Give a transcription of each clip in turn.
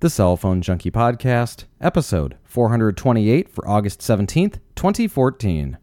The Cell Phone Junkie Podcast, episode 428 for August 17th, 2014.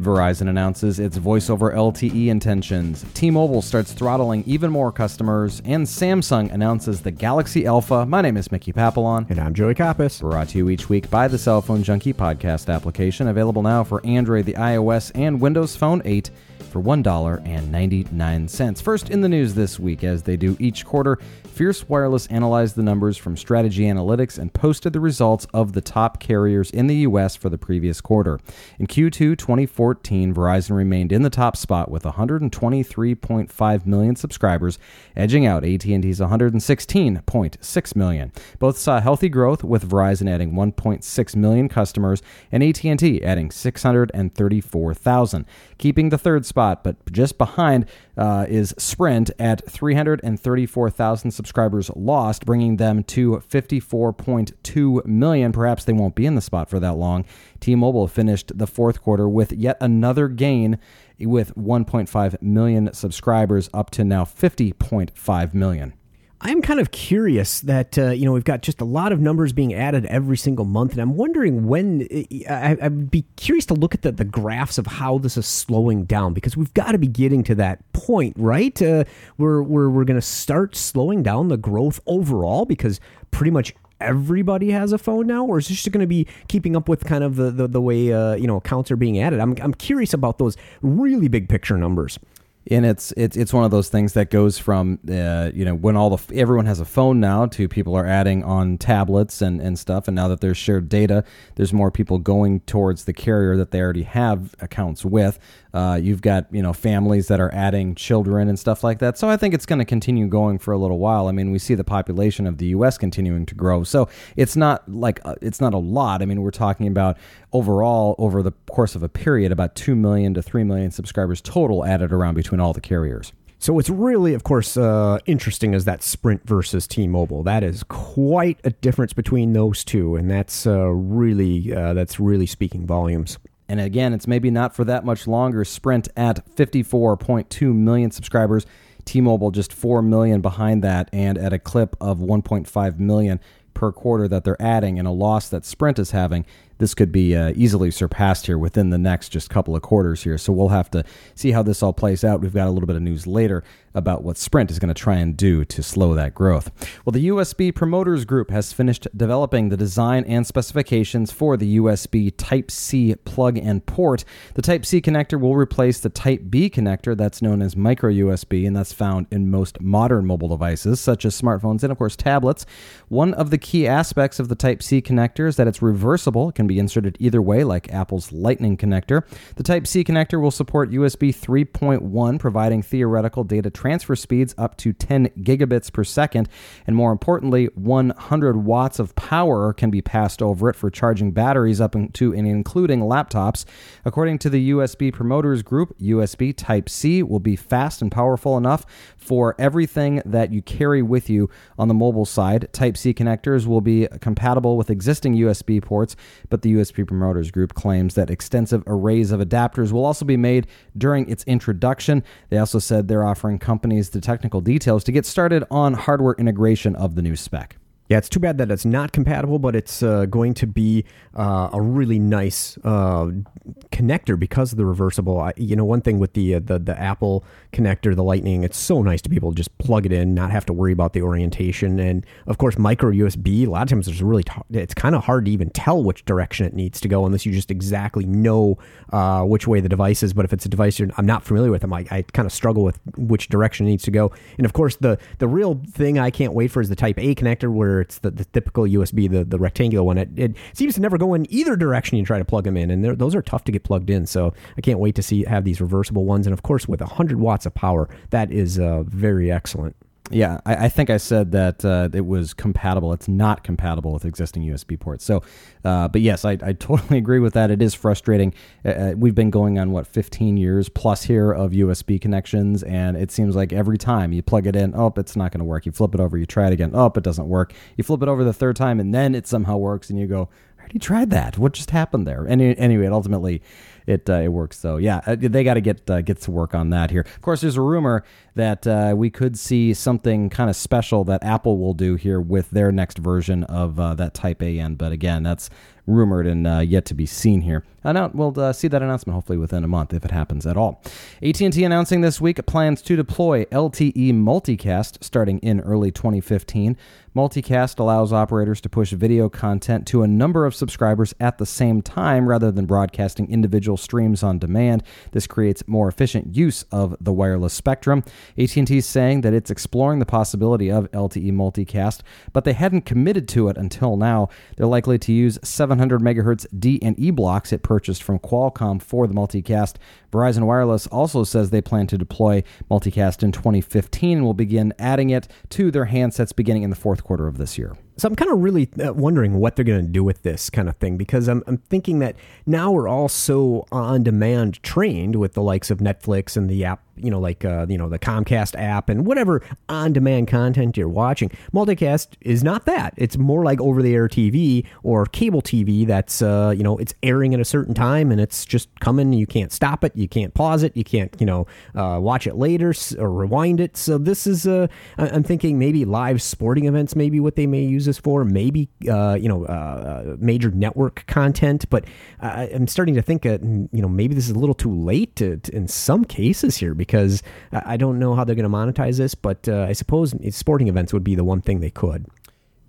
Verizon announces its voice over LTE intentions. T Mobile starts throttling even more customers. And Samsung announces the Galaxy Alpha. My name is Mickey Papillon. And I'm Joey Kappas. Brought to you each week by the Cell Phone Junkie podcast application, available now for Android, the iOS, and Windows Phone 8 for $1.99. First in the news this week, as they do each quarter, Fierce Wireless analyzed the numbers from Strategy Analytics and posted the results of the top carriers in the U.S. for the previous quarter. In Q2 2014, Verizon remained in the top spot with 123.5 million subscribers, edging out AT&T's 116.6 million. Both saw healthy growth, with Verizon adding 1.6 million customers and AT&T adding 634,000, keeping the third spot, but just behind uh, is Sprint at 334,000 subscribers lost, bringing them to 54.2 million. Perhaps they won't be in the spot for that long. T Mobile finished the fourth quarter with yet another gain with 1.5 million subscribers, up to now 50.5 million. I'm kind of curious that uh, you know we've got just a lot of numbers being added every single month, and I'm wondering when I, would be curious to look at the, the graphs of how this is slowing down because we've got to be getting to that point, right? Uh, where we're we're going to start slowing down the growth overall because pretty much everybody has a phone now, or is this just going to be keeping up with kind of the the, the way uh, you know accounts are being added? I'm I'm curious about those really big picture numbers and it's it's it's one of those things that goes from uh, you know when all the everyone has a phone now to people are adding on tablets and and stuff. And now that there's shared data there's more people going towards the carrier that they already have accounts with uh, you've got you know families that are adding children and stuff like that. So I think it's going to continue going for a little while. I mean, we see the population of the U.S. continuing to grow, so it's not like uh, it's not a lot. I mean, we're talking about overall over the course of a period about two million to three million subscribers total added around between all the carriers. So what's really, of course, uh, interesting is that Sprint versus T-Mobile. That is quite a difference between those two, and that's uh, really uh, that's really speaking volumes. And again, it's maybe not for that much longer. Sprint at 54.2 million subscribers. T-Mobile just 4 million behind that and at a clip of 1.5 million per quarter that they're adding and a loss that Sprint is having this could be uh, easily surpassed here within the next just couple of quarters here. So we'll have to see how this all plays out. We've got a little bit of news later about what Sprint is going to try and do to slow that growth. Well, the USB Promoters Group has finished developing the design and specifications for the USB Type C plug and port. The Type C connector will replace the Type B connector that's known as micro USB, and that's found in most modern mobile devices, such as smartphones and, of course, tablets. One of the key aspects of the Type C connector is that it's reversible. It can be inserted either way, like Apple's Lightning connector. The Type C connector will support USB 3.1, providing theoretical data transfer speeds up to 10 gigabits per second. And more importantly, 100 watts of power can be passed over it for charging batteries up to and including laptops. According to the USB Promoters Group, USB Type C will be fast and powerful enough for everything that you carry with you on the mobile side. Type C connectors will be compatible with existing USB ports, but the USB Promoters Group claims that extensive arrays of adapters will also be made during its introduction. They also said they're offering companies the technical details to get started on hardware integration of the new spec. Yeah, it's too bad that it's not compatible, but it's uh, going to be uh, a really nice uh, connector because of the reversible. I, you know, one thing with the, uh, the the Apple connector, the Lightning, it's so nice to be able to just plug it in, not have to worry about the orientation, and of course, micro USB. A lot of times, there's really t- it's kind of hard to even tell which direction it needs to go unless you just exactly know uh, which way the device is. But if it's a device I'm not familiar with, I'm like I kind of struggle with which direction it needs to go. And of course, the the real thing I can't wait for is the Type A connector where it's the, the typical USB, the, the rectangular one. It, it seems to never go in either direction you try to plug them in, and those are tough to get plugged in. So I can't wait to see have these reversible ones, and of course with 100 watts of power, that is uh, very excellent. Yeah, I, I, think I said that uh, it was compatible. It's not compatible with existing USB ports. So, uh, but yes, I, I, totally agree with that. It is frustrating. Uh, uh we've been going on what 15 years plus here of USB connections, and it seems like every time you plug it in, oh, it's not going to work. You flip it over, you try it again, oh, it doesn't work. You flip it over the third time, and then it somehow works, and you go, I already tried that. What just happened there? And anyway, it ultimately it uh, it works. So yeah, uh, they got to get uh, get to work on that here. Of course, there's a rumor that uh, we could see something kind of special that Apple will do here with their next version of uh, that Type AN. But again, that's rumored and uh, yet to be seen here. And we'll uh, see that announcement hopefully within a month if it happens at all. AT&T announcing this week plans to deploy LTE multicast starting in early 2015. Multicast allows operators to push video content to a number of subscribers at the same time rather than broadcasting individual streams on demand. This creates more efficient use of the wireless spectrum. AT&T is saying that it's exploring the possibility of LTE multicast, but they hadn't committed to it until now. They're likely to use 700 megahertz D and E blocks it purchased from Qualcomm for the multicast. Verizon Wireless also says they plan to deploy multicast in 2015 and will begin adding it to their handsets beginning in the fourth quarter of this year. So I'm kind of really uh, wondering what they're going to do with this kind of thing because I'm, I'm thinking that now we're all so on demand trained with the likes of Netflix and the app, you know, like, uh, you know, the Comcast app and whatever on demand content you're watching. Multicast is not that. It's more like over the air TV or cable TV that's, uh, you know, it's airing at a certain time and it's just coming. You can't stop it. You can't pause it. You can't, you know, uh, watch it later or rewind it. So this is, uh, I'm thinking maybe live sporting events, maybe what they may use for, maybe uh, you know uh, uh major network content. But I'm starting to think, uh, you know, maybe this is a little too late to, in some cases here because I don't know how they're going to monetize this. But uh, I suppose sporting events would be the one thing they could.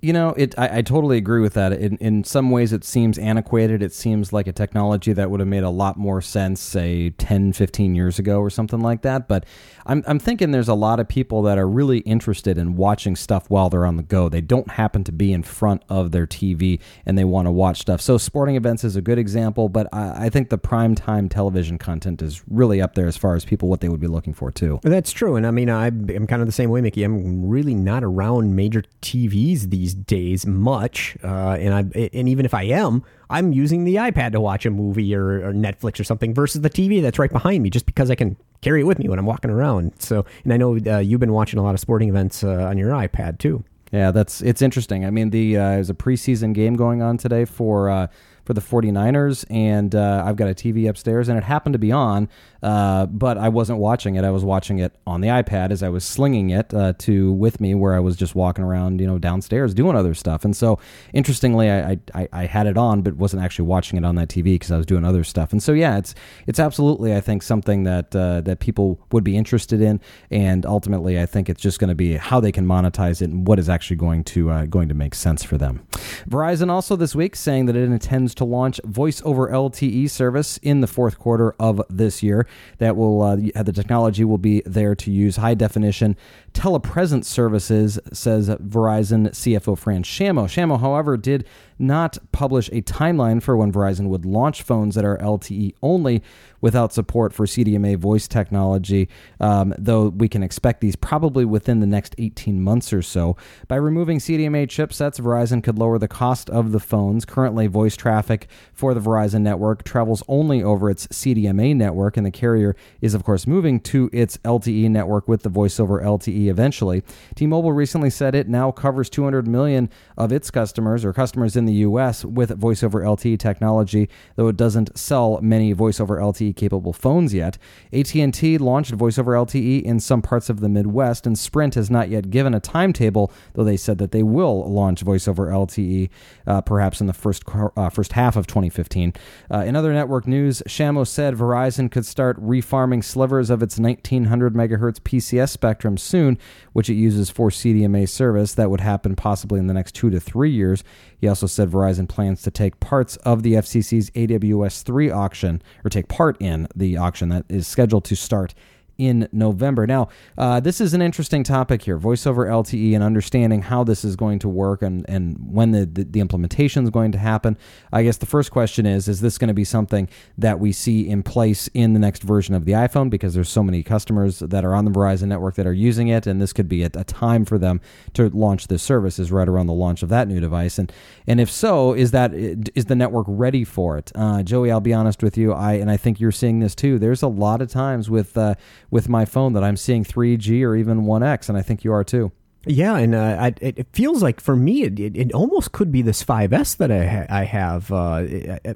You know, it. I, I, totally agree with that. In in some ways, it seems antiquated. It seems like a technology that would have made a lot more sense, say 10, 15 years ago, or something like that. But I'm I'm thinking there's a lot of people that are really interested in watching stuff while they're on the go. They don't happen to be in front of their TV and they want to watch stuff. So sporting events is a good example, but I, I think the prime time television content is really up there as far as people what they would be looking for too. That's true, and I mean I'm kind of the same way, Mickey. I'm really not around major TVs these these days much, uh, and I and even if I am, I'm using the iPad to watch a movie or, or, Netflix or something versus the TV that's right behind me, just because I can carry it with me when I'm walking around. So, and I know uh, you've been watching a lot of sporting events uh, on your iPad too. Yeah, that's it's interesting. I mean, the uh, there's a preseason game going on today for uh, for the 49ers, and uh, I've got a TV upstairs, and it happened to be on, uh, but I wasn't watching it. I was watching it on the iPad as I was slinging it uh, to with me, where I was just walking around, you know, downstairs doing other stuff. And so, interestingly, I I, I had it on, but wasn't actually watching it on that TV because I was doing other stuff. And so, yeah, it's it's absolutely I think something that uh, that people would be interested in, and ultimately, I think it's just going to be how they can monetize it and what is actually going to uh, going to make sense for them. Verizon also this week saying that it intends to launch voice over LTE service in the fourth quarter of this year. That will uh, the technology will be there to use high definition telepresence services, says Verizon CFO Fran Shammo. Shammo, however, did not publish a timeline for when Verizon would launch phones that are LTE only without support for CDMA voice technology, um, though we can expect these probably within the next 18 months or so. By removing CDMA chipsets, Verizon could lower the cost of the phones. Currently, voice traffic for the Verizon network travels only over its CDMA network, and the carrier is, of course, moving to its LTE network with the voice over LTE eventually. T Mobile recently said it now covers 200 million of its customers or customers in the the US with voice over LTE technology, though it doesn't sell many voice over LTE capable phones yet. AT&T launched voice over LTE in some parts of the Midwest and Sprint has not yet given a timetable, though they said that they will launch voice over LTE uh, perhaps in the first uh, first half of 2015. Uh, in other network news, Shammo said Verizon could start refarming slivers of its 1900 megahertz PCS spectrum soon, which it uses for CDMA service. That would happen possibly in the next 2 to 3 years. He also said Verizon plans to take parts of the FCC's AWS 3 auction, or take part in the auction that is scheduled to start in November. Now, uh, this is an interesting topic here voice over LTE and understanding how this is going to work and, and when the, the, the implementation is going to happen. I guess the first question is Is this going to be something that we see in place in the next version of the iPhone? Because there's so many customers that are on the Verizon network that are using it, and this could be a, a time for them to launch this service is right around the launch of that new device. And and if so, is that is the network ready for it? Uh, Joey, I'll be honest with you, I and I think you're seeing this too. There's a lot of times with uh, with my phone that I'm seeing 3G or even 1X, and I think you are too. Yeah, and uh, I, it feels like for me, it, it, almost could be this 5S that I, ha- I have. Uh,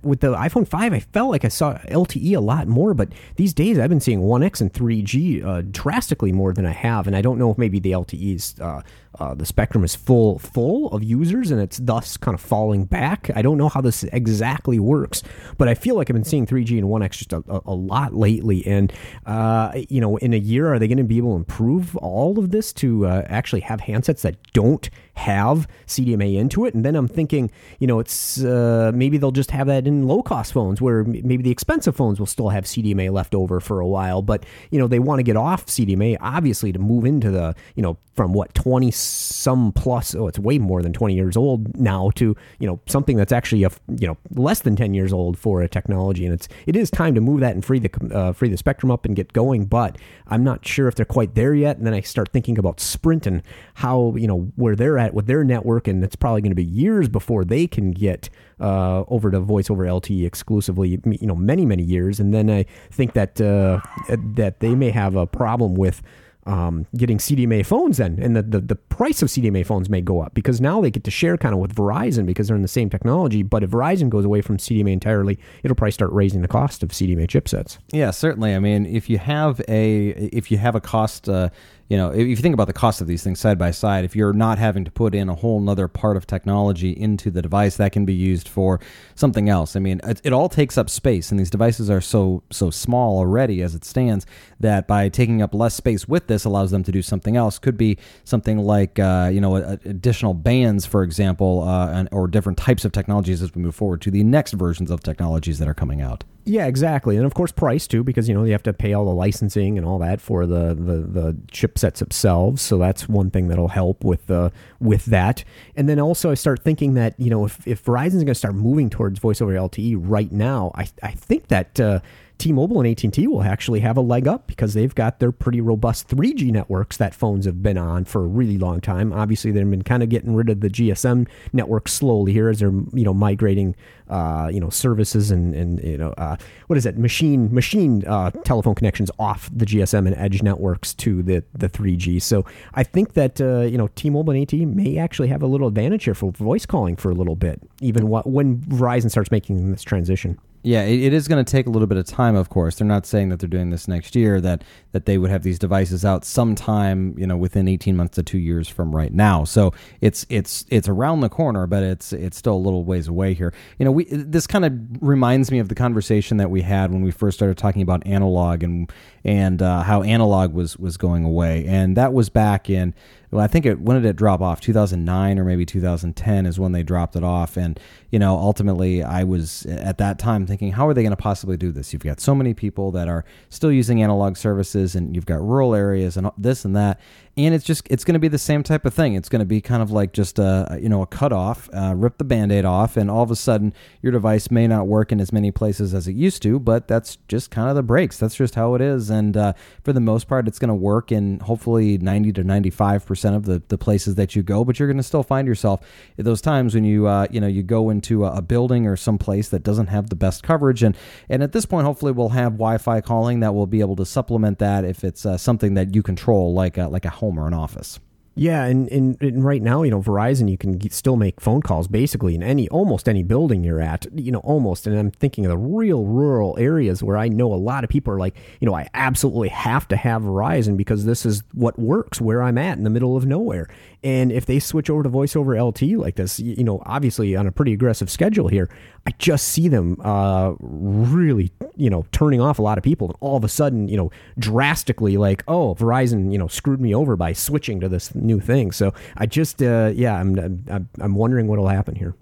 with the iPhone 5, I felt like I saw LTE a lot more, but these days I've been seeing 1X and 3G uh, drastically more than I have, and I don't know if maybe the LTE's uh, uh, the spectrum is full full of users and it's thus kind of falling back. I don't know how this exactly works, but I feel like I've been seeing 3G and 1X just a, a, a lot lately. And uh, you know, in a year, are they going to be able to improve all of this to uh, actually have handsets that don't have CDMA into it. And then I'm thinking, you know, it's uh, maybe they'll just have that in low cost phones where maybe the expensive phones will still have CDMA left over for a while. But, you know, they want to get off CDMA, obviously, to move into the, you know, from what, 20 some plus, oh, it's way more than 20 years old now to, you know, something that's actually, a, you know, less than 10 years old for a technology. And it's, it is time to move that and free the, uh, free the spectrum up and get going. But I'm not sure if they're quite there yet. And then I start thinking about Sprint and how, you know, where they're at with their network, and it's probably going to be years before they can get uh, over to voice over LTE exclusively. You know, many many years, and then I think that uh, that they may have a problem with. Um, getting CDMA phones then, and the, the, the price of CDMA phones may go up because now they get to share kind of with Verizon because they're in the same technology. But if Verizon goes away from CDMA entirely, it'll probably start raising the cost of CDMA chipsets. Yeah, certainly. I mean, if you have a if you have a cost uh, you know, if you think about the cost of these things side by side, if you're not having to put in a whole other part of technology into the device, that can be used for something else. I mean, it, it, all takes up space, and these devices are so so small already as it stands that by taking up less space with this allows them to do something else. Could be something like uh, you know additional bands, for example, uh, and, or different types of technologies as we move forward to the next versions of technologies that are coming out. Yeah, exactly, and of course price too, because you know you have to pay all the licensing and all that for the the, the chipsets themselves. So that's one thing that'll help with the with that. And then also I start thinking that you know if if Verizon's going to start moving towards voice over LTE right now, I I think that. Uh, T-Mobile and AT&T will actually have a leg up because they've got their pretty robust 3G networks that phones have been on for a really long time. Obviously, they've been kind of getting rid of the GSM network slowly here as they're you know migrating uh, you know services and and you know uh, what is it machine machine uh, telephone connections off the GSM and Edge networks to the the 3G. So I think that uh, you know T-Mobile and AT&T may actually have a little advantage here for voice calling for a little bit, even when Verizon starts making this transition. Yeah, it, it is going to take a little bit of time. Of course, they're not saying that they're doing this next year. That that they would have these devices out sometime, you know, within eighteen months to two years from right now. So it's it's it's around the corner, but it's it's still a little ways away here. You know, we this kind of reminds me of the conversation that we had when we first started talking about analog and and uh, how analog was was going away, and that was back in well, I think it when did it drop off? 2009 or maybe 2010 is when they dropped it off. And you know, ultimately, I was at that time thinking, how are they going to possibly do this? You've got so many people that are still using analog services, and you've got rural areas and this and that and it's just it's going to be the same type of thing. It's going to be kind of like just a you know a cut off, uh, rip the band-aid off, and all of a sudden your device may not work in as many places as it used to. But that's just kind of the breaks. That's just how it is. And uh, for the most part, it's going to work in hopefully ninety to ninety-five percent of the the places that you go. But you're going to still find yourself at those times when you uh, you know you go into a, a building or some place that doesn't have the best coverage. And and at this point, hopefully, we'll have Wi-Fi calling that will be able to supplement that if it's uh, something that you control, like a, like a home or an office. Yeah, and, and, and, right now, you know, Verizon, you can still make phone calls basically in any almost any building you're at, you know, almost. And I'm thinking of the real rural areas where I know a lot of people are like, you know, I absolutely have to have Verizon because this is what works where I'm at in the middle of nowhere. And if they switch over to voiceover LT like this, you know, obviously on a pretty aggressive schedule here, I just see them uh, really, you know, turning off a lot of people. And all of a sudden, you know, drastically like, oh, Verizon, you know, screwed me over by switching to this new thing. So I just, uh, yeah, I'm, I'm, I'm wondering what will happen here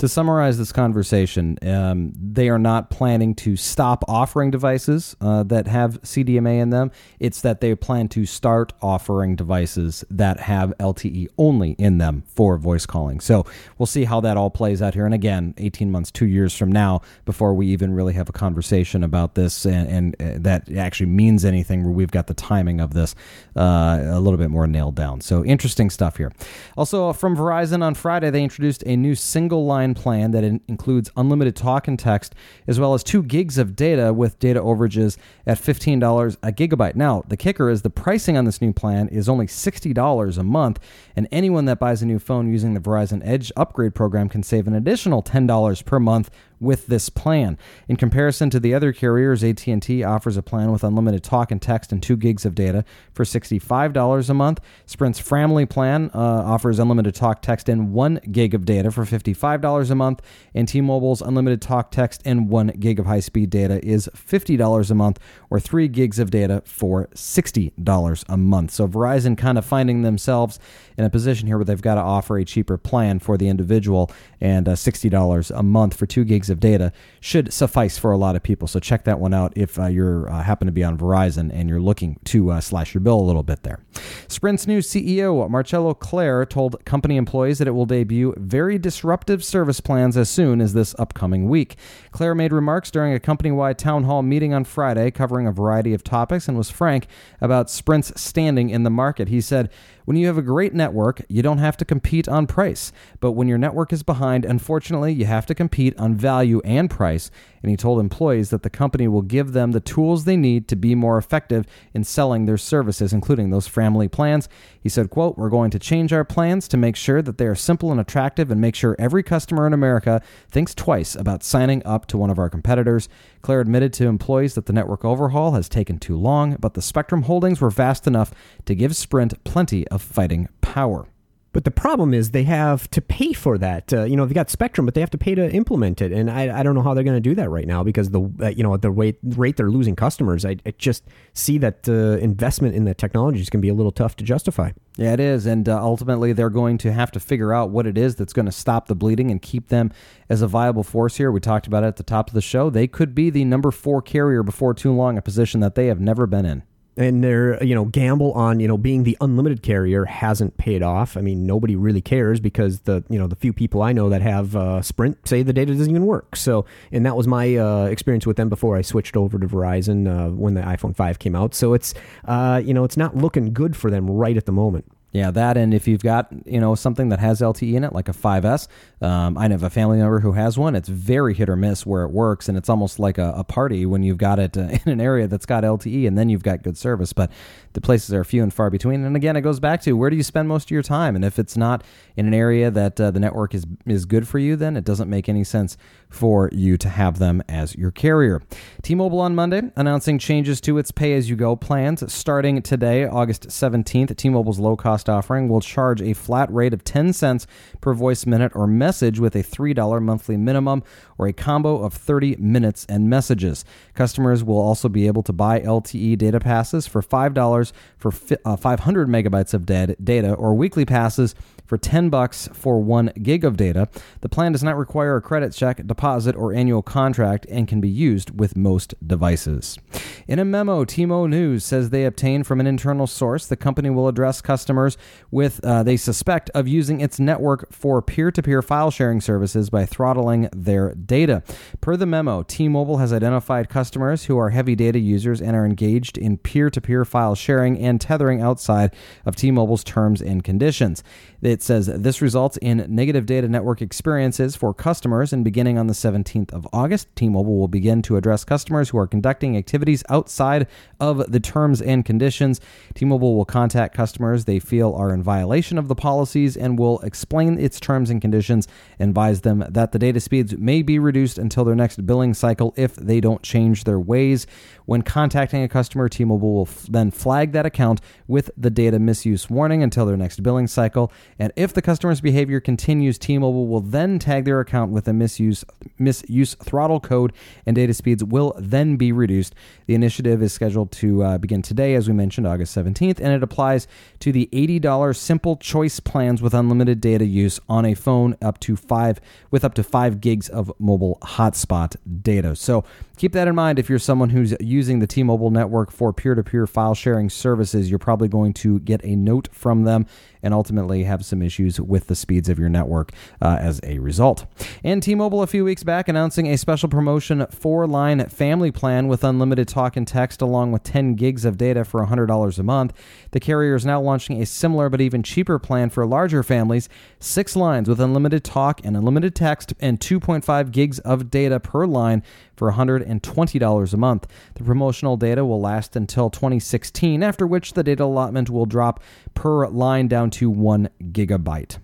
to summarize this conversation, um, they are not planning to stop offering devices uh, that have CDMA in them. It's that they plan to start offering devices that have LTE only in them for voice calling. So we'll see how that all plays out here. And again, 18 months, two years from now, before we even really have a conversation about this and, and uh, that actually means anything, where we've got the timing of this uh, a little bit more nailed down. So interesting stuff here. Also, from Verizon on Friday, they introduced a new single line $9.99 plan that in- includes unlimited talk and text, as well as two gigs of data with data overages at $15 a gigabyte. Now, the kicker is the pricing on this new plan is only $60 a month, and anyone that buys a new phone using the Verizon Edge upgrade program can save an additional $10 per month with this plan. In comparison to the other carriers, AT&T offers a plan with unlimited talk and text and 2 gigs of data for $65 a month. Sprint's family plan uh, offers unlimited talk, text and 1 gig of data for $55 a month, and T-Mobile's unlimited talk, text and 1 gig of high-speed data is $50 a month or 3 gigs of data for $60 a month. So Verizon kind of finding themselves in a position here where they've got to offer a cheaper plan for the individual and uh, $60 a month for 2 gigs of data should suffice for a lot of people. So check that one out if uh, you're uh, happen to be on Verizon and you're looking to uh, slash your bill a little bit there. Sprint's new CEO Marcelo Claure told company employees that it will debut very disruptive service plans as soon as this upcoming week. Clare made remarks during a company-wide town hall meeting on Friday covering a variety of topics and was frank about Sprint's standing in the market. He said, when you have a great network, you don't have to compete on price. But when your network is behind, unfortunately, you have to compete on value and price. And he told employees that the company will give them the tools they need to be more effective in selling their services, including those family plans. He said, quote, We're going to change our plans to make sure that they are simple and attractive and make sure every customer in America thinks twice about signing up to one of our competitors. Claure admitted to employees that the network overhaul has taken too long, but the spectrum holdings were vast enough to give Sprint plenty of fighting power. But the problem is they have to pay for that. Uh, you know, they've got Spectrum, but they have to pay to implement it, and I, I don't know how they're going to do that right now because the uh, you know at the rate rate they're losing customers, I, I just see that uh, investment in the technology is going to be a little tough to justify. Yeah, it is, and uh, ultimately they're going to have to figure out what it is that's going to stop the bleeding and keep them as a viable force here. We talked about it at the top of the show. They could be the number four carrier before too long, a position that they have never been in and their you know gamble on you know being the unlimited carrier hasn't paid off. I mean, nobody really cares because the you know the few people I know that have uh, Sprint say the data doesn't even work. So, and that was my uh, experience with them before I switched over to Verizon uh, when the iPhone 5 came out. So it's uh, you know it's not looking good for them right at the moment. Yeah, that and if you've got you know something that has LTE in it, like a 5S, um, I have a family member who has one. It's very hit or miss where it works, and it's almost like a, a party when you've got it uh, in an area that's got LTE, and then you've got good service. But the places are few and far between. And again, it goes back to where do you spend most of your time? And if it's not in an area that uh, the network is is good for you, then it doesn't make any sense for you to have them as your carrier. T-Mobile on Monday announcing changes to its pay-as-you-go plans starting today, August 17th. T-Mobile's low-cost offering will charge a flat rate of 10 cents per voice minute or message with a $3 monthly minimum or a combo of 30 minutes and messages. Customers will also be able to buy LTE data passes for $5 for uh, 500 megabytes of data or weekly passes for 10 bucks for 1 gig of data. The plan does not require a credit check, deposit, or annual contract and can be used with most devices. In a memo, T-Mo News says they obtained from an internal source the company will address customers with uh, they suspect of using its network for peer-to-peer file sharing services by throttling their data. Per the memo, T-Mobile has identified customers who are heavy data users and are engaged in peer-to-peer file sharing and tethering outside of T-Mobile's terms and conditions. It says this results in negative data network experiences for customers, and beginning on the 17th of August, T Mobile will begin to address customers who are conducting activities outside of the terms and conditions. T Mobile will contact customers they feel are in violation of the policies and will explain its terms and conditions, and advise them that the data speeds may be reduced until their next billing cycle if they don't change their ways. When contacting a customer, T Mobile will f- then flag that account with the data misuse warning until their next billing cycle. And if the customer's behavior continues, T Mobile will then tag their account with a misuse, misuse throttle code, and data speeds will then be reduced. The initiative is scheduled to uh, begin today, as we mentioned, August 17th, and it applies to the $80 simple choice plans with unlimited data use on a phone up to five with up to five gigs of mobile hotspot data. So keep that in mind if you're someone who's using the T-Mobile network for peer-to-peer file sharing services. You're probably going to get a note from them and ultimately have some issues with the speeds of your network uh, as a result. And T-Mobile a few weeks back announcing a special promotion four-line family plan with unlimited talk and text along with 10 gigs of data for $100 a month. The carrier is now launching a similar but even cheaper plan for larger families, six lines with unlimited talk and unlimited text and 2.5 gigs of data per line for $120 a month. The promotional data will last until 2016, after which the data allotment will drop per line down to 1 gigabyte.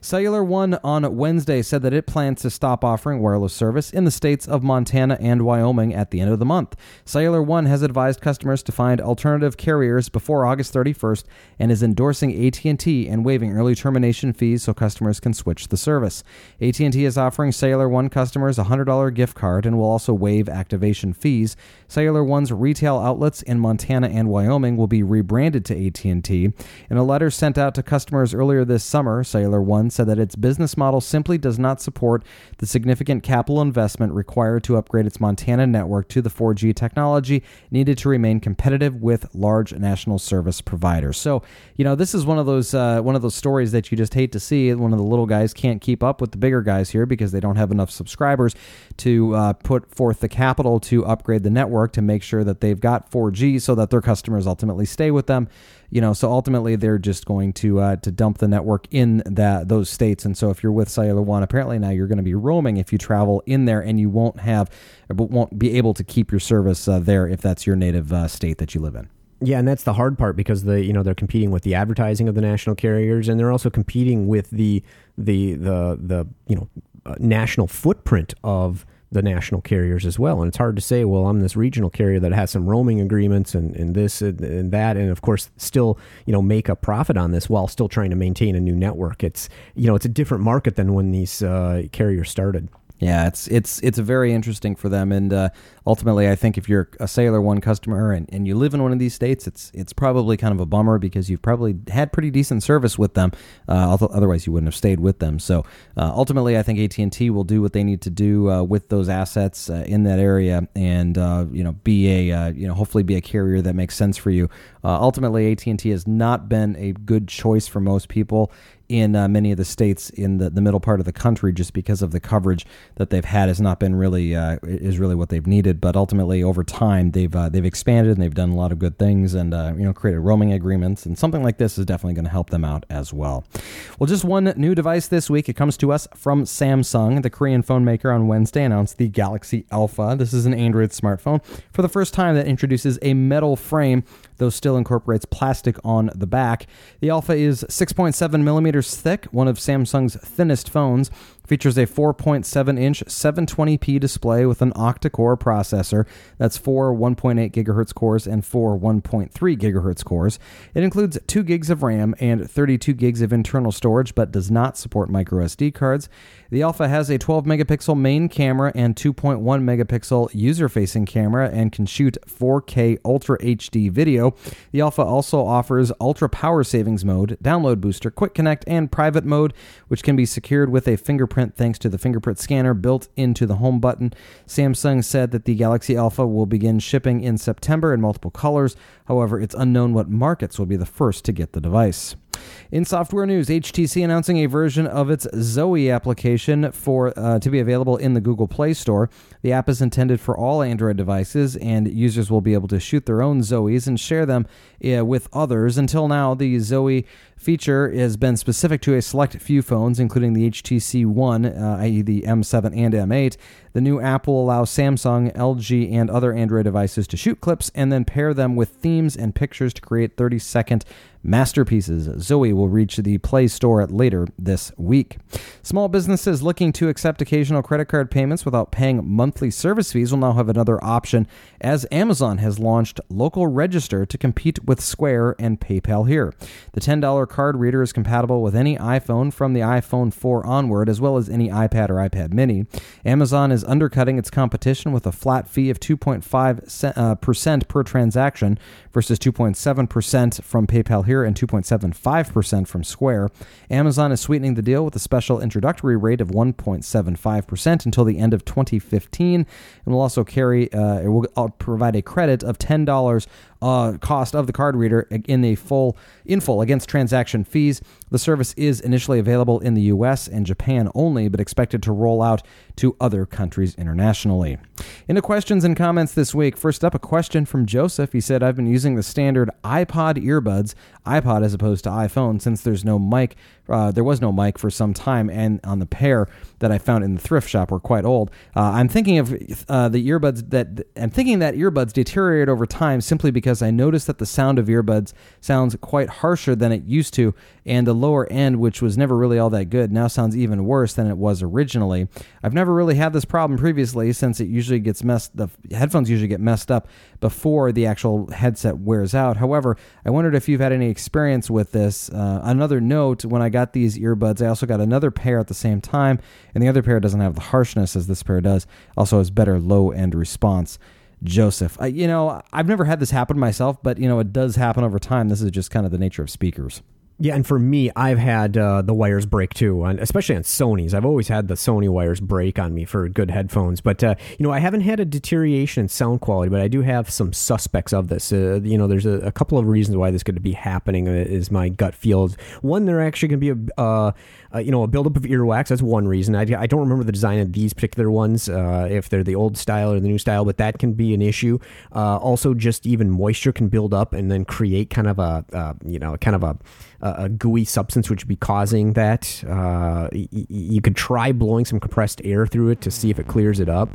Cellular One on Wednesday said that it plans to stop offering wireless service in the states of Montana and Wyoming at the end of the month. Cellular One has advised customers to find alternative carriers before August 31st and is endorsing AT&T and waiving early termination fees so customers can switch the service. AT&T is offering Cellular One customers a $100 gift card and will also waive activation fees. Cellular One's retail outlets in Montana and Wyoming will be rebranded to AT&T. In a letter sent out to customers earlier this summer, Cellular One said that its business model simply does not support the significant capital investment required to upgrade its Montana network to the 4G technology needed to remain competitive with large national service providers. So, you know, this is one of those uh, one of those stories that you just hate to see. One of the little guys can't keep up with the bigger guys here because they don't have enough subscribers to uh, put forth the capital to upgrade the network to make sure that they've got 4G so that their customers ultimately stay with them you know, so ultimately they're just going to uh, to dump the network in that those states. And so if you're with Cellular One, apparently now you're going to be roaming if you travel in there, and you won't have, won't be able to keep your service uh, there if that's your native uh, state that you live in. Yeah, and that's the hard part because the you know they're competing with the advertising of the national carriers, and they're also competing with the the the the you know uh, national footprint of the national carriers as well. And it's hard to say, well, I'm this regional carrier that has some roaming agreements and, and this and, and, that, and of course, still you know make a profit on this while still trying to maintain a new network. It's you know it's a different market than when these uh, carriers started. Yeah, it's it's it's very interesting for them, and uh, ultimately, I think if you're a Cellular One customer and, and you live in one of these states, it's it's probably kind of a bummer because you've probably had pretty decent service with them. Uh, otherwise, you wouldn't have stayed with them. So uh, ultimately, I think AT and T will do what they need to do uh, with those assets uh, in that area, and uh, you know, be a you know, hopefully be a carrier that makes sense for you. ultimately, AT and T has not been a good choice for most people in uh, many of the states in the, the middle part of the country just because of the coverage that they've had has not been really uh, is really what they've needed. But ultimately, over time, they've uh, they've expanded and they've done a lot of good things and uh, you know created roaming agreements and something like this is definitely going to help them out as well. Well, just one new device this week. It comes to us from Samsung. The Korean phone maker on Wednesday announced the Galaxy Alpha. This is an Android smartphone for the first time that introduces a metal frame though still incorporates plastic on the back. The Alpha is 6.7 millimeters thick, one of Samsung's thinnest phones. Features a 4.7 inch 720p display with an octa core processor. That's four 1.8 gigahertz cores and four 1.3 gigahertz cores. It includes 2 gigs of RAM and 32 gigs of internal storage, but does not support micro SD cards. The Alpha has a 12 megapixel main camera and 2.1 megapixel user facing camera and can shoot 4K Ultra HD video. The Alpha also offers Ultra Power Savings Mode, Download Booster, Quick Connect, and Private Mode, which can be secured with a fingerprint thanks to the fingerprint scanner built into the home button. Samsung said that the Galaxy Alpha will begin shipping in September in multiple colors. However, it's unknown what markets will be the first to get the device. In software news, HTC announcing a version of its Zoe application for uh, to be available in the Google Play Store. The app is intended for all Android devices, and users will be able to shoot their own Zoes and share them uh, with others. Until now, the Zoe feature has been specific to a select few phones, including the HTC One, uh, i.e., the M7 and M8. The new app will allow Samsung, LG, and other Android devices to shoot clips and then pair them with themes and pictures to create 30 second masterpieces. Zoe will reach the Play Store later this week. Small businesses looking to accept occasional credit card payments without paying monthly service fees will now have another option as Amazon has launched Local Register to compete with Square and PayPal here. The $10 card reader is compatible with any iPhone from the iPhone 4 onward, as well as any iPad or iPad mini. Amazon is undercutting its competition with a flat fee of 2.5% uh, per transaction versus 2.7% from PayPal here and 2.75% from Square. Amazon is sweetening the deal with a special introductory rate of 1.75% until the end of 2015 and will also carry, uh, it will uh, provide a credit of $10 uh, cost of the card reader in the full in full against transaction fees. The service is initially available in the U.S. and Japan only, but expected to roll out to other countries internationally. Into questions and comments this week. First up, a question from Joseph. He said, "I've been using the standard iPod earbuds, iPod as opposed to iPhone, since there's no mic. Uh, there was no mic for some time, and on the pair that I found in the thrift shop were quite old. Uh, I'm thinking of uh, the earbuds that I'm thinking that earbuds deteriorate over time simply because." I noticed that the sound of earbuds sounds quite harsher than it used to, and the lower end, which was never really all that good, now sounds even worse than it was originally. I've never really had this problem previously since it usually gets messed the headphones usually get messed up before the actual headset wears out. However, I wondered if you've had any experience with this. Uh, another note, when I got these earbuds, I also got another pair at the same time, and the other pair doesn't have the harshness as this pair does. Also has better low end response. Joseph. I, you know, I've never had this happen myself, but you know, it does happen over time. This is just kind of the nature of speakers. Yeah, and for me, I've had uh, the wires break too, and especially on Sony's. I've always had the Sony wires break on me for good headphones. But uh, you know, I haven't had a deterioration in sound quality, but I do have some suspects of this. Uh, you know, there's a, a, couple of reasons why this could be happening. Uh, is my gut feel. One, they're actually going to be a uh, uh, you know a buildup of earwax. That's one reason. I, I don't remember the design of these particular ones, if they're the old style or the new style, but that can be an issue. also, just even moisture can build up and then create kind of a you know kind of a a gooey substance which would be causing that. Uh, y- you could try blowing some compressed air through it to see if it clears it up.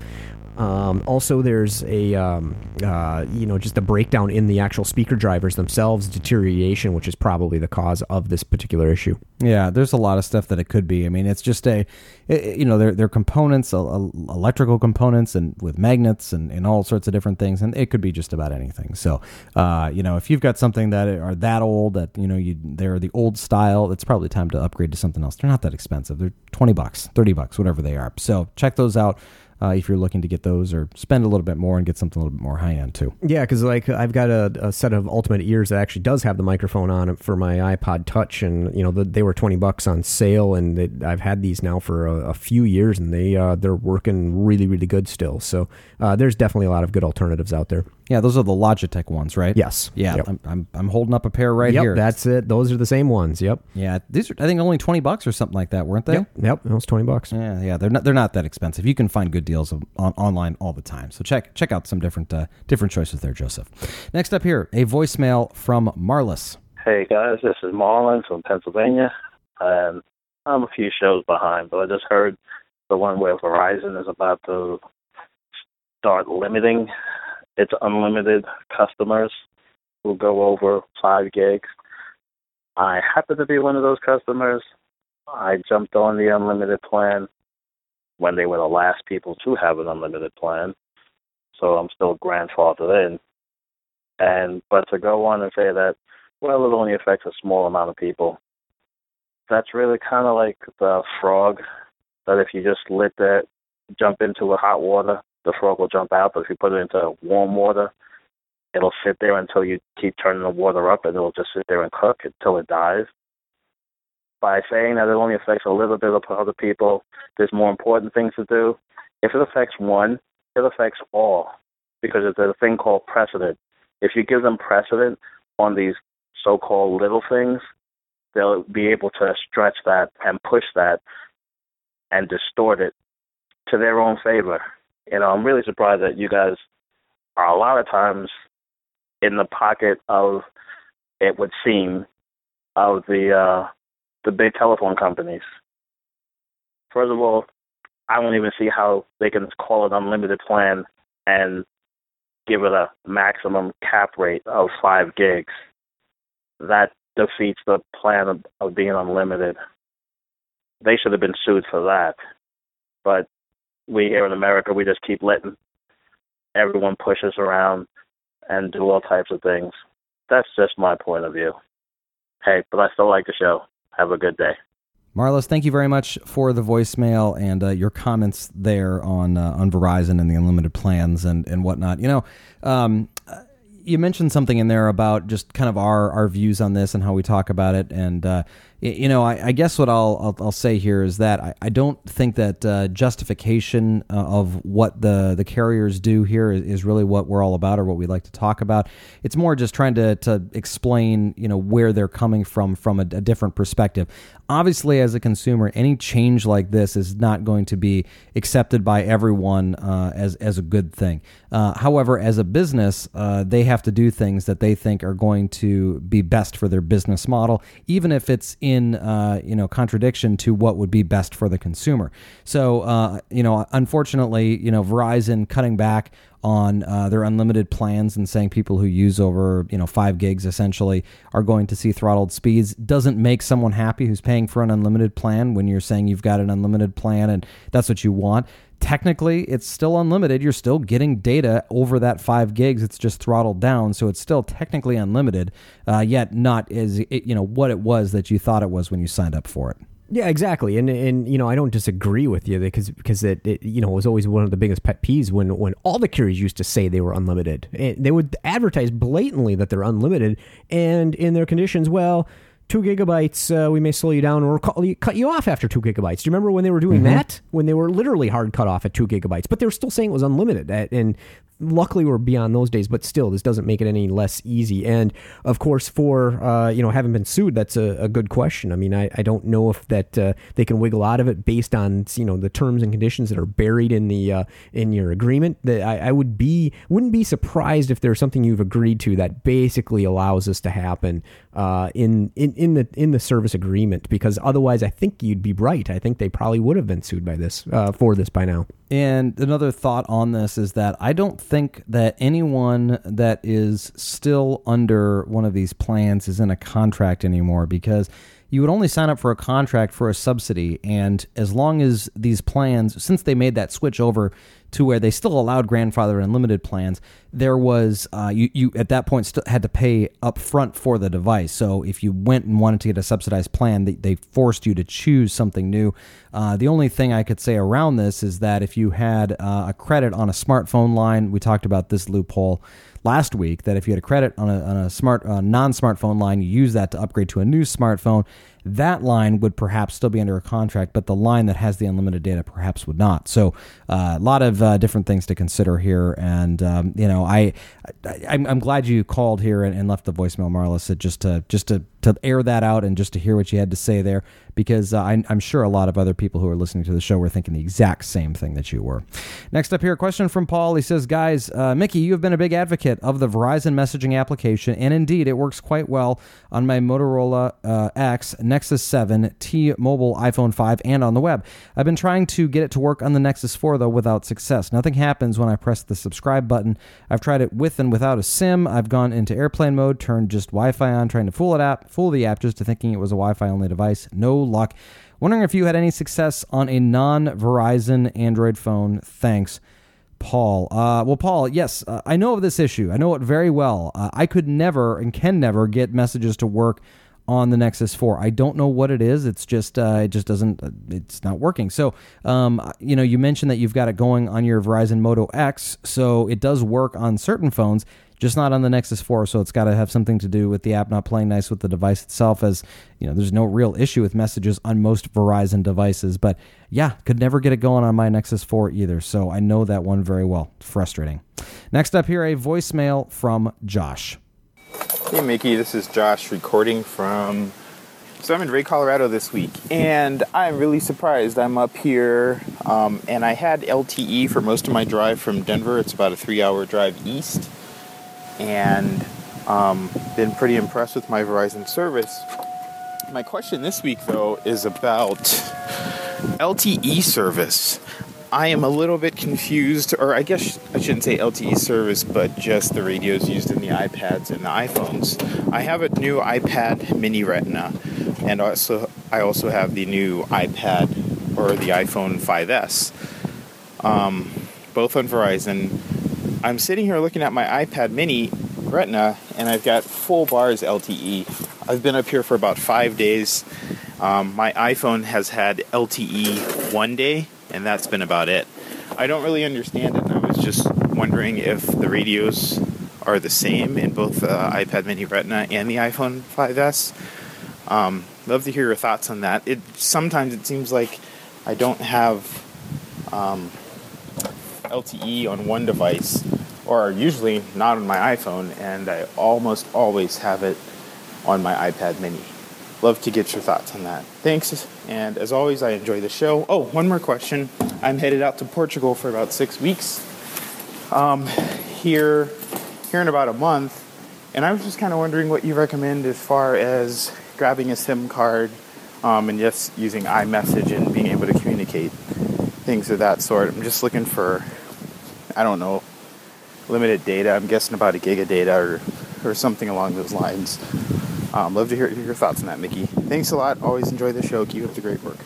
Um, also, there's a um, uh, you know just a breakdown in the actual speaker drivers themselves, deterioration, which is probably the cause of this particular issue. Yeah, there's a lot of stuff that it could be. I mean, it's just a it, you know they're, they're components, uh, electrical components, and with magnets and, and all sorts of different things, and it could be just about anything. So, uh, you know, if you've got something that are that old that you know you they're the old style, it's probably time to upgrade to something else. They're not that expensive. They're twenty bucks, thirty bucks, whatever they are. So check those out uh, if you're looking to get those or spend a little bit more and get something a little bit more high end too. Yeah, because like I've got a, a, set of Ultimate ears that actually does have the microphone on it for my iPod Touch, and you know the, they were twenty bucks on sale, and they, I've had these now for a, a few years, and they uh, they're working really really good still. So uh, there's definitely a lot of good alternatives out there. Yeah, those are the Logitech ones, right? Yes. Yeah, yep. I'm, I'm, I'm holding up a pair right yep, here. That's it. Those are the same ones. Yep. Yeah, these are I think only twenty bucks or something like that, weren't they? Yep. Yep. It was twenty bucks. Yeah, yeah. They're not they're not that expensive. You can find good deals on, online all the time. So check check out some different uh, different choices there, Joseph. Next up here, a voicemail from Marlis. Hey guys, this is Marlon from Pennsylvania, and I'm a few shows behind, but I just heard the one where Verizon is about to start limiting its unlimited customers who go over five gigs. I happen to be one of those customers. I jumped on the unlimited plan when they were the last people to have an unlimited plan. So I'm still grandfathered in. And but to go on and say that, well, it only affects a small amount of people. That's really kind of like the frog. That if you just let that jump into a hot water, the frog will jump out. But if you put it into warm water, it'll sit there until you keep turning the water up, and it'll just sit there and cook until it dies by saying that it only affects a little bit of other people. There's more important things to do. If it affects one, it affects all because it's a thing called precedent. If you give them precedent on these so-called little things, they'll be able to stretch that and push that and distort it to their own favor. You know, I'm really surprised that you guys are a lot of times in the pocket of it would seem of the uh the big telephone companies. First of all, I don't even see how they can call it unlimited plan and give it a maximum cap rate of five gigs. That defeats the plan of, of being unlimited. They should have been sued for that. But we here in America, we just keep letting everyone push us around and do all types of things. That's just my point of view. hey, but I still like the show. Have a good day. Marlis, thank you very much for the voicemail and uh, your comments there on uh, on Verizon and the unlimited plans and, and whatnot. You know, um, you mentioned something in there about just kind of our, our views on this and how we talk about it. And uh, you know, I, I, guess what I'll, I'll, I'll say here is that I, I don't think that uh, justification uh, of what the the carriers do here is, is, really what we're all about or what we like to talk about. It's more just trying to to explain you know where they're coming from from a, a different perspective. Obviously, as a consumer, any change like this is not going to be accepted by everyone uh, as as a good thing. Uh, however, as a business, uh, they have to do things that they think are going to be best for their business model, even if it's in uh, you know contradiction to what would be best for the consumer. So uh, you know, unfortunately, you know, Verizon cutting back on uh, their unlimited plans and saying people who use over you know five gigs essentially are going to see throttled speeds doesn't make someone happy who's paying for an unlimited plan when you're saying you've got an unlimited plan and that's what you want technically it's still unlimited. You're still getting data over that five gigs. It's just throttled down so it's still technically unlimited uh, yet not as you know what it was that you thought it was when you signed up for it. Yeah, exactly, and and you know I don't disagree with you because because it, it, you know was always one of the biggest pet peeves when when all the carriers used to say they were unlimited. And they would advertise blatantly that they're unlimited, and in their conditions, well, two gigabytes, uh, we may slow you down or call, cut you off after two gigabytes. Do you remember when they were doing mm-hmm. that? When they were literally hard cut off at two gigabytes, but they were still saying it was unlimited. And luckily we're beyond those days but still this doesn't make it any less easy and of course for uh, you know having been sued that's a, a good question i mean I, I don't know if that uh, they can wiggle out of it based on you know the terms and conditions that are buried in the uh, in your agreement that I, I, would be wouldn't be surprised if there's something you've agreed to that basically allows this to happen uh, in, in in the in the service agreement because otherwise I think you'd be right I think they probably would have been sued by this uh, for this by now and another thought on this is that I don't think that anyone that is still under one of these plans is in a contract anymore because you would only sign up for a contract for a subsidy. And as long as these plans, since they made that switch over to where they still allowed grandfather unlimited plans, there was uh, you you at that point still had to pay up front for the device. So if you went and wanted to get a subsidized plan, they, they forced you to choose something new. Uh, the only thing I could say around this is that if you had uh, a credit on a smartphone line, we talked about this loophole last week that if you had a credit on a, on a smart uh, non-smartphone line, you use that to upgrade to a new smartphone. That line would perhaps still be under a contract, but the line that has the unlimited data perhaps would not. So uh, a lot of uh, different things to consider here, and um, you know, I, I am glad you called here and, and left the voicemail, Marlis, just to just to to air that out and just to hear what you had to say there because uh, I, am sure a lot of other people who are listening to the show were thinking the exact same thing that you were. Next up here, a question from Paul. He says, Guys, uh, Mickey, you have been a big advocate of the Verizon messaging application, and indeed, it works quite well on my Motorola uh, X, Nexus 7, T Mobile, iPhone 5, and on the web. I've been trying to get it to work on the Nexus 4, though, without success. Nothing happens when I press the subscribe button. I've tried it with and without a SIM. I've gone into airplane mode, turned just Wi Fi on, trying to fool it app, fool the app just to thinking it was a Wi-Fi only device. No luck. Wondering if you had any success on a non-Verizon Android phone. Thanks. Paul. Uh, well, Paul, yes, uh, I know of this issue. I know it very well. Uh, I could never and can never get messages to work on the Nexus 4. I don't know what it is. It's just uh, it just doesn't uh, it's not working. So, um, you know, you mentioned that you've got it going on your Verizon Moto X, so it does work on certain phones just not on the Nexus 4. So it's got to have something to do with the app not playing nice with the device itself, as you know, there's no real issue with messages on most Verizon devices. But yeah, could never get it going on my Nexus 4 either. So I know that one very well. Frustrating. Next up here, a voicemail from Josh. Hey, Mickey, this is Josh recording from. So I'm in Wray, Colorado this week, and I'm really surprised. I'm up here, um, and I had LTE for most of my drive from Denver. It's about a three-hour drive east and um, been pretty impressed with my Verizon service. My question this week, though, is about LTE service. I am a little bit confused, or I guess I shouldn't say LTE service, but just the radios used in the iPads and the iPhones. I have a new iPad Mini Retina, and also I also have the new iPad or the iPhone 5S, um, both on Verizon. I'm sitting here looking at my iPad mini Retina and I've got full bars LTE. I've been up here for about five days. Um, my iPhone has had LTE one day, and that's been about it. I don't really understand it, I was just wondering if the radios are the same in both the iPad Mini Retina and the iPhone 5S. Um, love to hear your thoughts on that. It sometimes it seems like I don't have um, LTE on one device, or usually not on my iPhone, and I almost always have it on my iPad Mini. Love to get your thoughts on that. Thanks, and as always, I enjoy the show. Oh, one more question. I'm headed out to Portugal for about six weeks. Um, here, here in about a month, and I was just kind of wondering what you recommend as far as grabbing a SIM card um, and just using iMessage and being able to communicate things of that sort. I'm just looking for, I don't know, limited data. I'm guessing about a gig of data or, or something along those lines. Um, love to hear, your thoughts on that, Mickey. Thanks a lot. Always enjoy the show. Keep up the great work.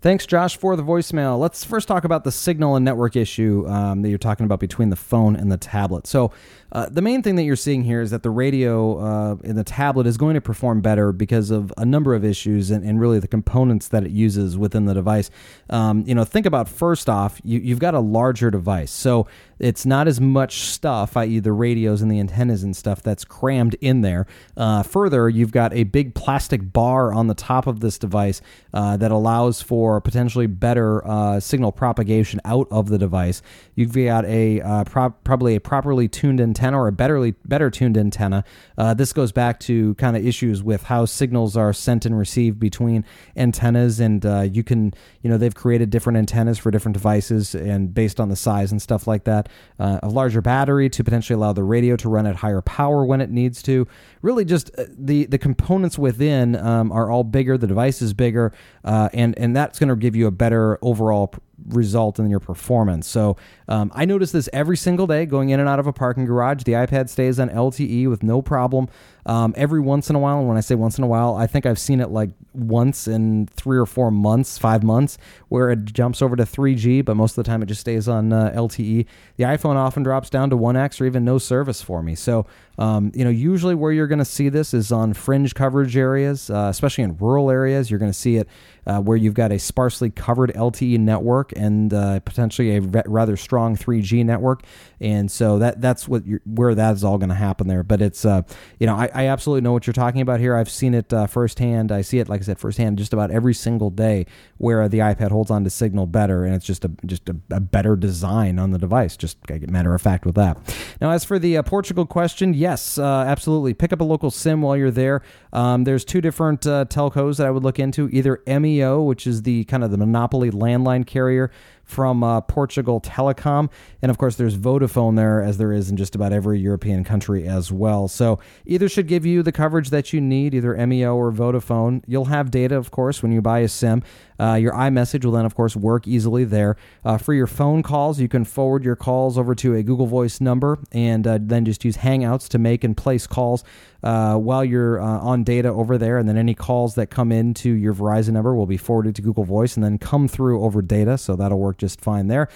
Thanks, Josh, for the voicemail. Let's first talk about the signal and network issue um, that you're talking about between the phone and the tablet. So, uh, the main thing that you're seeing here is that the radio uh, in the tablet is going to perform better because of a number of issues and, and really the components that it uses within the device. Um, you know, think about first off, you, you've got a larger device. So, it's not as much stuff, i.e., the radios and the antennas and stuff, that's crammed in there. Uh, further, you've got a big plastic bar on the top of this device uh, that allows for potentially better uh, signal propagation out of the device. You've got a pro- probably a properly tuned antenna or a better better tuned antenna. Uh, this goes back to kind of issues with how signals are sent and received between antennas, and uh, you can you know they've created different antennas for different devices and based on the size and stuff like that. Uh, a larger battery to potentially allow the radio to run at higher power when it needs to. Really, just uh, the the components within um, are all bigger. The device is bigger, uh, and and that's going to give you a better overall result in your performance. So um, I notice this every single day going in and out of a parking garage. The iPad stays on LTE with no problem. Um, every once in a while, and when I say once in a while, I think I've seen it like once in three or four months, five months, where it jumps over to 3G, but most of the time it just stays on uh, LTE. The iPhone often drops down to 1X or even no service for me. So, um, you know, usually where you're going to see this is on fringe coverage areas, uh, especially in rural areas. You're going to see it uh, where you've got a sparsely covered LTE network and uh, potentially a re- rather strong 3G network, and so that that's what where that is all going to happen there. But it's uh, you know I, I, absolutely know what you're talking about here. I've seen it uh, firsthand. I see it like I said firsthand just about every single day where the iPad holds on to signal better, and it's just a just a, a better design on the device. Just matter of fact with that. Now as for the uh, Portugal question, yes, uh, absolutely. Pick up a local SIM while you're there. Um, there's two different telcos that I would look into, either MEO which is the kind of the monopoly landline carrier from uh, Portugal Telecom. And of course, there's Vodafone there, as there is in just about every European country as well. So either should give you the coverage that you need, either MEO or Vodafone. You'll have data, of course, when you buy a SIM. Uh, your iMessage will then, of course, work easily there. Uh, for your phone calls, you can forward your calls over to a Google Voice number and uh, then just use Hangouts to make and place calls uh, while you're uh, on data over there. And then any calls that come into your Verizon number will be forwarded to Google Voice and then come through over data. So that'll work just fine there.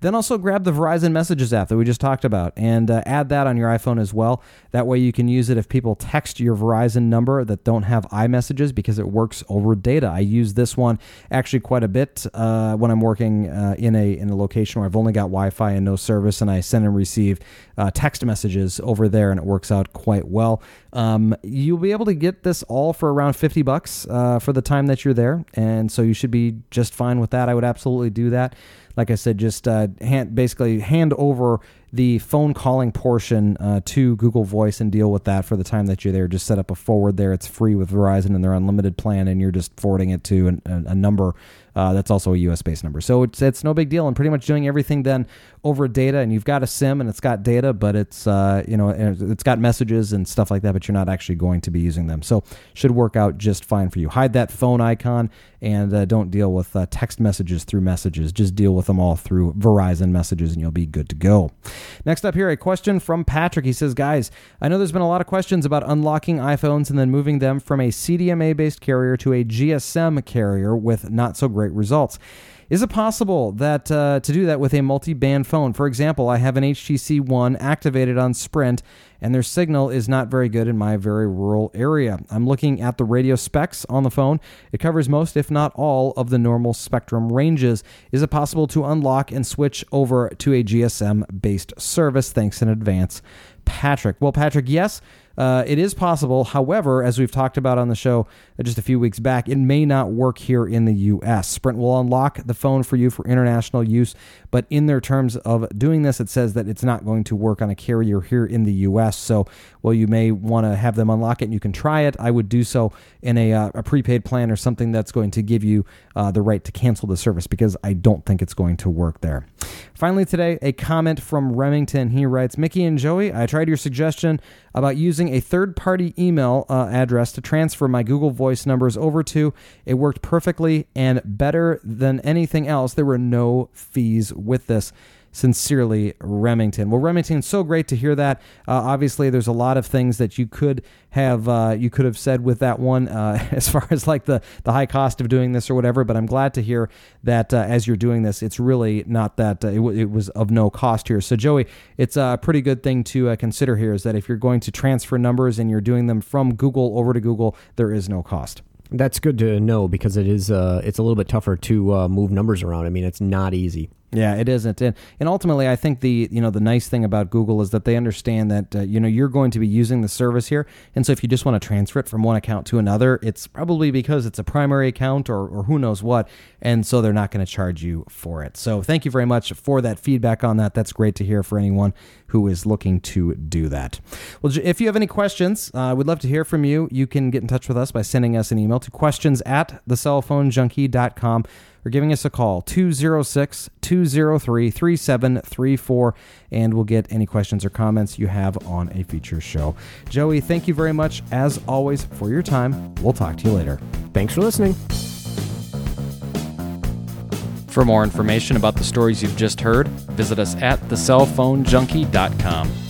Then also grab the Verizon Messages app that we just talked about and uh, add that on your iPhone as well. That way you can use it if people text your Verizon number that don't have iMessages because it works over data. I use this one actually quite a bit uh, when I'm working uh, in a in a location where I've only got Wi-Fi and no service, and I send and receive uh, text messages over there, and it works out quite well. Um, you'll be able to get this all for around 50 bucks uh, for the time that you're there, and so you should be just fine with that. I would absolutely do that like I said, just uh, hand, basically hand over the phone calling portion uh, to Google Voice and deal with that for the time that you're there. Just set up a forward there. It's free with Verizon and their unlimited plan, and you're just forwarding it to an, a, a number uh, that's also a US based number. So it's, it's no big deal. And pretty much doing everything then over data. And you've got a SIM and it's got data, but it's, uh, you know, it's got messages and stuff like that, but you're not actually going to be using them. So should work out just fine for you. Hide that phone icon and uh, don't deal with uh, text messages through messages. Just deal with them all through Verizon messages and you'll be good to go. Next up here, a question from Patrick. He says, Guys, I know there's been a lot of questions about unlocking iPhones and then moving them from a CDMA based carrier to a GSM carrier with not so great results. Is it possible that uh, to do that with a multi-band phone? For example, I have an HTC One activated on Sprint, and their signal is not very good in my very rural area. I'm looking at the radio specs on the phone. It covers most, if not all, of the normal spectrum ranges. Is it possible to unlock and switch over to a GSM-based service? Thanks in advance, Patrick. Well, Patrick, yes. Uh, it is possible. However, as we've talked about on the show uh, just a few weeks back, it may not work here in the U.S. Sprint will unlock the phone for you for international use, but in their terms of doing this, it says that it's not going to work on a carrier here in the U.S. So, well, you may want to have them unlock it and you can try it. I would do so in a, uh, a prepaid plan or something that's going to give you uh, the right to cancel the service because I don't think it's going to work there. Finally, today, a comment from Remington. He writes Mickey and Joey, I tried your suggestion about using a third party email uh, address to transfer my Google Voice numbers over to. It worked perfectly and better than anything else. There were no fees with this. Sincerely, Remington. Well, Remington, so great to hear that. Uh, obviously, there's a lot of things that you could have uh, you could have said with that one uh, as far as like the the high cost of doing this or whatever. But I'm glad to hear that uh, as you're doing this, it's really not that uh, it, w- it, was of no cost here. So, Joey, it's a pretty good thing to uh, consider here is that if you're going to transfer numbers and you're doing them from Google over to Google, there is no cost. That's good to know because it is uh, it's a little bit tougher to uh, move numbers around. I mean, it's not easy. Yeah, it isn't, and, and ultimately, I think the you know the nice thing about Google is that they understand that uh, you know you're going to be using the service here, and so if you just want to transfer it from one account to another, it's probably because it's a primary account or or who knows what, and so they're not going to charge you for it. So thank you very much for that feedback on that. That's great to hear for anyone who is looking to do that. Well, if you have any questions, uh, we'd love to hear from you. You can get in touch with us by sending us an email to questions at thecellphonejunkie.com or giving us a call 206 203 3734 and we'll get any questions or comments you have on a future show. Joey, thank you very much as always for your time. We'll talk to you later. Thanks for listening. For more information about the stories you've just heard, visit us at thecellphonejunkie.com.